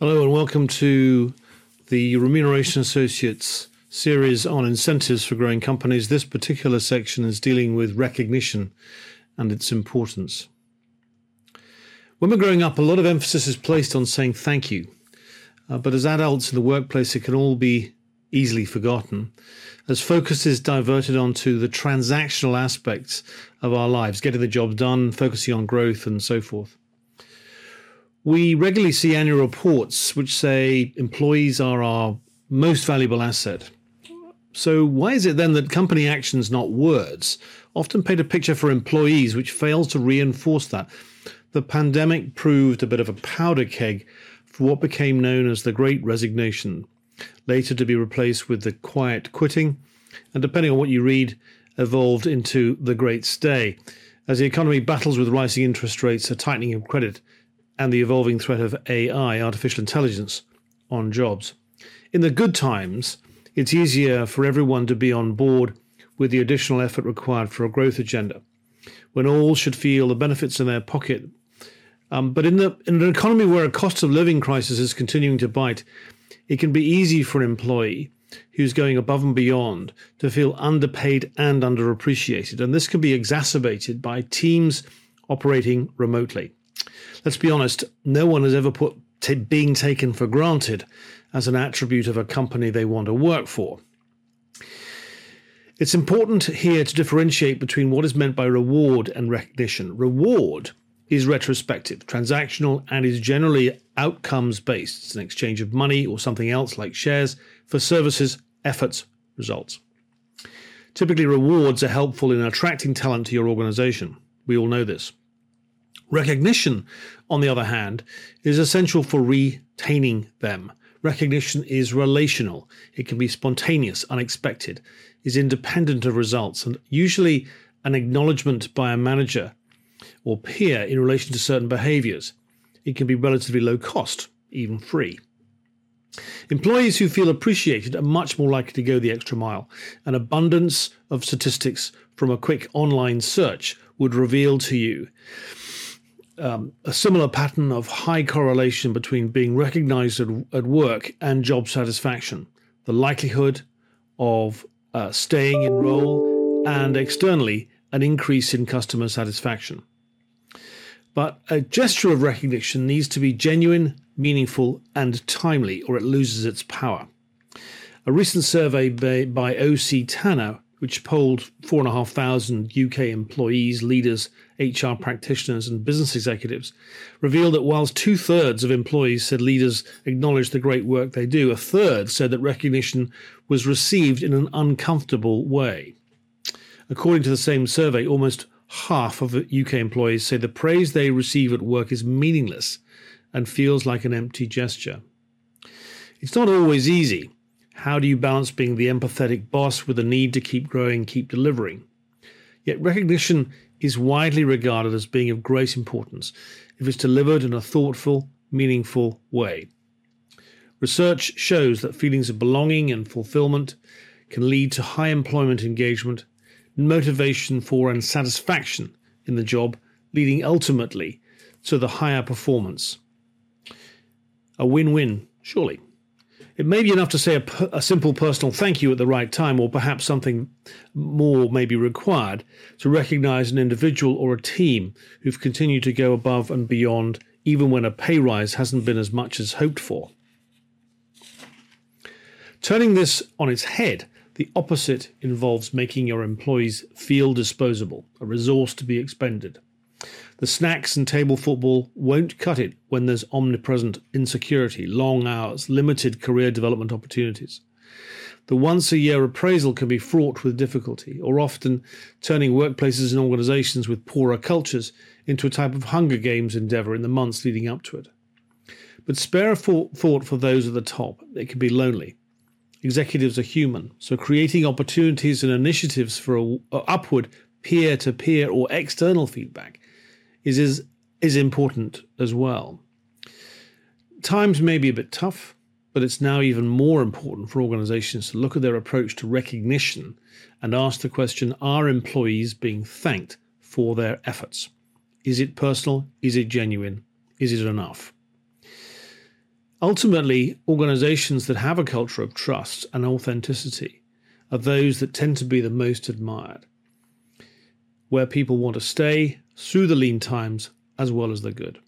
Hello and welcome to the Remuneration Associates series on incentives for growing companies. This particular section is dealing with recognition and its importance. When we're growing up, a lot of emphasis is placed on saying thank you. Uh, but as adults in the workplace, it can all be easily forgotten as focus is diverted onto the transactional aspects of our lives, getting the job done, focusing on growth, and so forth. We regularly see annual reports which say employees are our most valuable asset. So, why is it then that company actions, not words, often paint a picture for employees which fails to reinforce that? The pandemic proved a bit of a powder keg for what became known as the Great Resignation, later to be replaced with the quiet quitting, and depending on what you read, evolved into the Great Stay. As the economy battles with rising interest rates, a tightening of credit, and the evolving threat of AI, artificial intelligence, on jobs. In the good times, it's easier for everyone to be on board with the additional effort required for a growth agenda, when all should feel the benefits in their pocket. Um, but in, the, in an economy where a cost of living crisis is continuing to bite, it can be easy for an employee who's going above and beyond to feel underpaid and underappreciated. And this can be exacerbated by teams operating remotely let's be honest, no one has ever put t- being taken for granted as an attribute of a company they want to work for. It's important here to differentiate between what is meant by reward and recognition. Reward is retrospective, transactional, and is generally outcomes based. It's an exchange of money or something else like shares for services, efforts, results. Typically, rewards are helpful in attracting talent to your organization. We all know this. Recognition, on the other hand, is essential for retaining them. Recognition is relational. It can be spontaneous, unexpected, is independent of results, and usually an acknowledgement by a manager or peer in relation to certain behaviors. It can be relatively low cost, even free. Employees who feel appreciated are much more likely to go the extra mile. An abundance of statistics from a quick online search would reveal to you um, a similar pattern of high correlation between being recognized at, at work and job satisfaction, the likelihood of uh, staying in role, and externally, an increase in customer satisfaction. But a gesture of recognition needs to be genuine, meaningful, and timely, or it loses its power. A recent survey by, by OC Tanner which polled 4,500 UK employees, leaders, HR practitioners, and business executives, revealed that whilst two thirds of employees said leaders acknowledge the great work they do, a third said that recognition was received in an uncomfortable way. According to the same survey, almost half of UK employees say the praise they receive at work is meaningless and feels like an empty gesture. It's not always easy how do you balance being the empathetic boss with the need to keep growing, keep delivering? Yet recognition is widely regarded as being of great importance if it's delivered in a thoughtful, meaningful way. Research shows that feelings of belonging and fulfillment can lead to high employment engagement, motivation for and satisfaction in the job, leading ultimately to the higher performance. A win win, surely. It may be enough to say a, a, simple personal thank you at the right time, or perhaps something more may be required to recognize an individual or a team who've continued to go above and beyond, even when a pay rise hasn't been as much as hoped for. Turning this on its head, the opposite involves making your employees feel disposable, a resource to be expended. The snacks and table football won't cut it when there's omnipresent insecurity, long hours, limited career development opportunities. The once a year appraisal can be fraught with difficulty, or often turning workplaces and organizations with poorer cultures into a type of Hunger Games endeavor in the months leading up to it. But spare a thought for those at the top. It can be lonely. Executives are human, so creating opportunities and initiatives for a, upward peer to peer or external feedback is, is, is important as well. Times may be a bit tough, but it's now even more important for organizations to look at their approach to recognition and ask the question Are employees being thanked for their efforts? Is it personal? Is it genuine? Is it enough? Ultimately, organizations that have a culture of trust and authenticity are those that tend to be the most admired, where people want to stay through the lean times as well as the good.